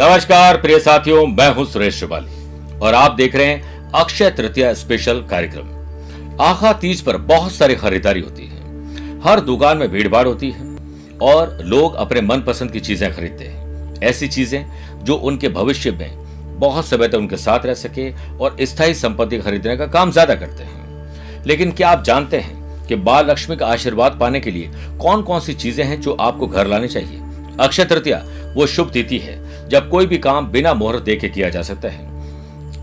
नमस्कार, प्रिय साथियों, मैं हूँ सुरेश श्रिवाली, और आप देख रहे हैं अक्षय तृतीया स्पेशल कार्यक्रम। आखा तीज पर बहुत सारी खरीदारी होती है। हर दुकान में भीड़ भाड़ होती है, और लोग अपने मनपसंद की चीज़ें खरीदते हैं। ऐसी चीज़ें जो उनके भविष्य में बहुत समय तक उनके साथ रह सके और स्थायी संपत्ति खरीदने का काम ज़्यादा करते हैं। लेकिन क्या आप जानते हैं कि बाल लक्ष्मी का आशीर्वाद पाने के लिए कौन कौन सी चीज़ें हैं जो आपको घर लानी चाहिए? अक्षय तृतीया, वो शुभ तिथि है। जब कोई भी काम बिना मुहूर्त देखे किया जा सकता है।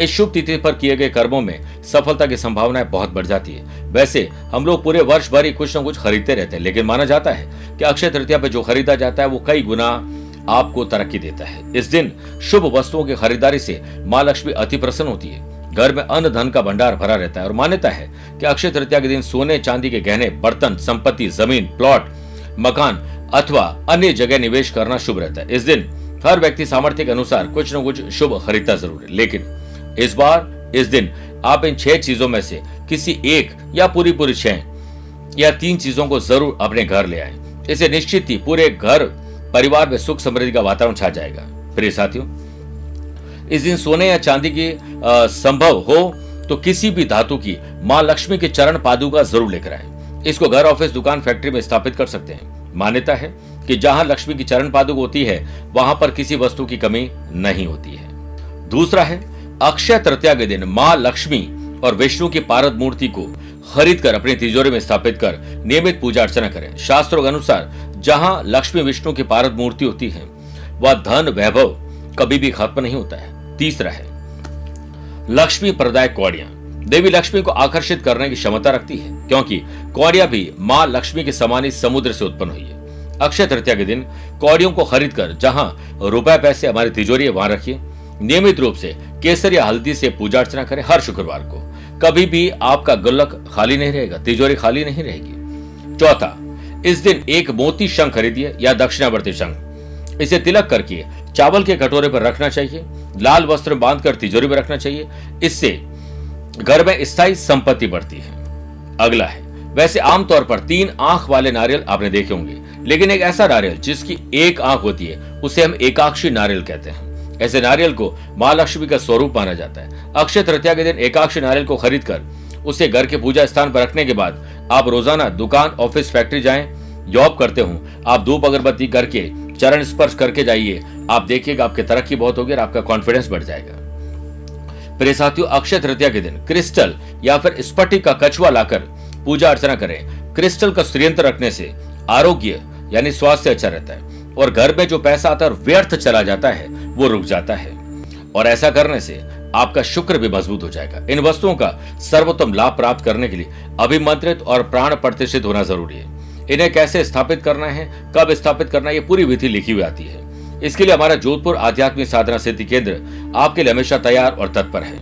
इस शुभ तिथि पर किए गए कर्मों में सफलता की संभावनाएँ बहुत बढ़ जाती है। वैसे, हम लोग पूरे वर्ष भर ही कुछ न कुछ खरीदते रहते हैं, लेकिन माना जाता है कि अक्षय तृतीया पर जो खरीदा जाता है, वो कई गुना आपको तरक्की देता है। इस दिन शुभ वस्तुओं की खरीदारी से माँ लक्ष्मी अति प्रसन्न होती है। घर में अन्न, धन का भंडार भरा रहता है और मान्यता है कि अक्षय तृतीया के दिन सोने, चांदी के गहने, बर्तन, संपत्ति, ज़मीन, प्लॉट, मकान अथवा अन्य जगह निवेश करना शुभ रहता है। इस दिन हर व्यक्ति सामर्थ्य के अनुसार कुछ न कुछ शुभ खरीदता ज़रूर है। लेकिन इस बार, इस दिन, आप इन छह चीज़ों में से किसी एक या पूरी पूरी छह या तीन चीज़ों को ज़रूर अपने घर ले आए। इसे निश्चित ही पूरे घर, परिवार में सुख समृद्धि का वातावरण छा जाएगा। प्रिय साथियों, इस दिन सोने या चांदी की संभव हो तो किसी भी धातु की माँ लक्ष्मी के चरण पादुका ज़रूर लेकर आए। इसको घर, ऑफ़िस, दुकान, फैक्ट्री में स्थापित कर सकते हैं। मान्यता है कि जहाँ लक्ष्मी की चरण पादुक होती है, वहाँ पर किसी वस्तु की कमी नहीं होती है। दूसरा है, अक्षय तृतीया के दिन माँ लक्ष्मी और विष्णु की पारद मूर्ति को खरीद कर अपनी तिजोरी में स्थापित कर नियमित पूजा अर्चना करें। शास्त्रों के अनुसार, जहाँ लक्ष्मी विष्णु की पारद मूर्ति होती है, वह धन वैभव कभी भी खत्म नहीं होता है। तीसरा है, लक्ष्मी प्रदाय कौड़िया। देवी लक्ष्मी को आकर्षित करने की क्षमता रखती है, क्योंकि कौड़िया भी माँ लक्ष्मी के समान समुद्र से उत्पन्न हुई है। अक्षय तृतीया के दिन कौड़ियों को खरीद कर जहाँ रुपए पैसे हमारी तिजोरी वहाँ रखिए, नियमित रूप से केसर या हल्दी से पूजा अर्चना करें हर शुक्रवार को। कभी भी आपका गुल्लक खाली नहीं रहेगा, तिजोरी खाली नहीं रहेगी। चौथा, इस दिन एक मोती शंख खरीदिए या दक्षिणावर्ती शंख। इसे तिलक करके चावल के कटोरे पर रखना चाहिए, लाल वस्त्र बांधकर तिजोरी में रखना चाहिए। इससे घर में स्थायी संपत्ति बढ़ती है। अगला है, वैसे आमतौर पर तीन आँख वाले नारियल आपने देखे होंगे। लेकिन एक ऐसा नारियल जिसकी एक आँख होती है, उसे हम एकाक्षी नारियल कहते हैं। ऐसे नारियल को महालक्ष्मी का स्वरूप माना जाता है। अक्षय तृतीया के दिन एकाक्षी नारियल को खरीद कर उसे घर के पूजा स्थान पर रखने के बाद आप रोज़ाना दुकान, ऑफ़िस, फैक्ट्री जाएँ, जॉब करते हो, आप धूप, अगरबत्ती करके, चरण स्पर्श करके जाइए, आप देखिएगा आपकी तरक्की बहुत होगी और आपका कॉन्फिडेंस बढ़ जाएगा। प्रिय साथियों, अक्षय तृतीया के दिन क्रिस्टल या फिर स्पटिक का कछुआ लाकर पूजा अर्चना करें। क्रिस्टल का श्रीयंत्र रखने से आरोग्य यानी स्वास्थ्य अच्छा रहता है। और घर में जो पैसा आता है व्यर्थ चला जाता है, वो रुक जाता है। और ऐसा करने से आपका शुक्र भी मज़बूत हो जाएगा। इन वस्तुओं का सर्वोत्तम लाभ प्राप्त करने के लिए अभिमंत्रित और प्राण प्रतिष्ठित होना ज़रूरी है। इन्हें कैसे स्थापित करना है, कब स्थापित करना है, ये पूरी विधि लिखी हुई आती है। इसके लिए हमारा जोधपुर आध्यात्मिक साधना सिद्धि केंद्र आपके लिए हमेशा तैयार और तत्पर है।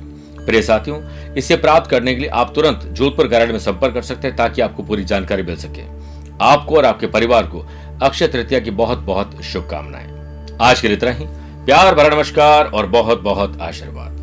प्रिय साथियों, इसे प्राप्त करने के लिए आप तुरंत जोधपुर कार्यालय में संपर्क कर सकते हैं ताकि आपको पूरी जानकारी मिल सके। आपको और आपके परिवार को अक्षय तृतीया की बहुत बहुत शुभकामनाएँ। आज के लिए इतना ही। प्यार, भरा नमस्कार और बहुत बहुत आशीर्वाद।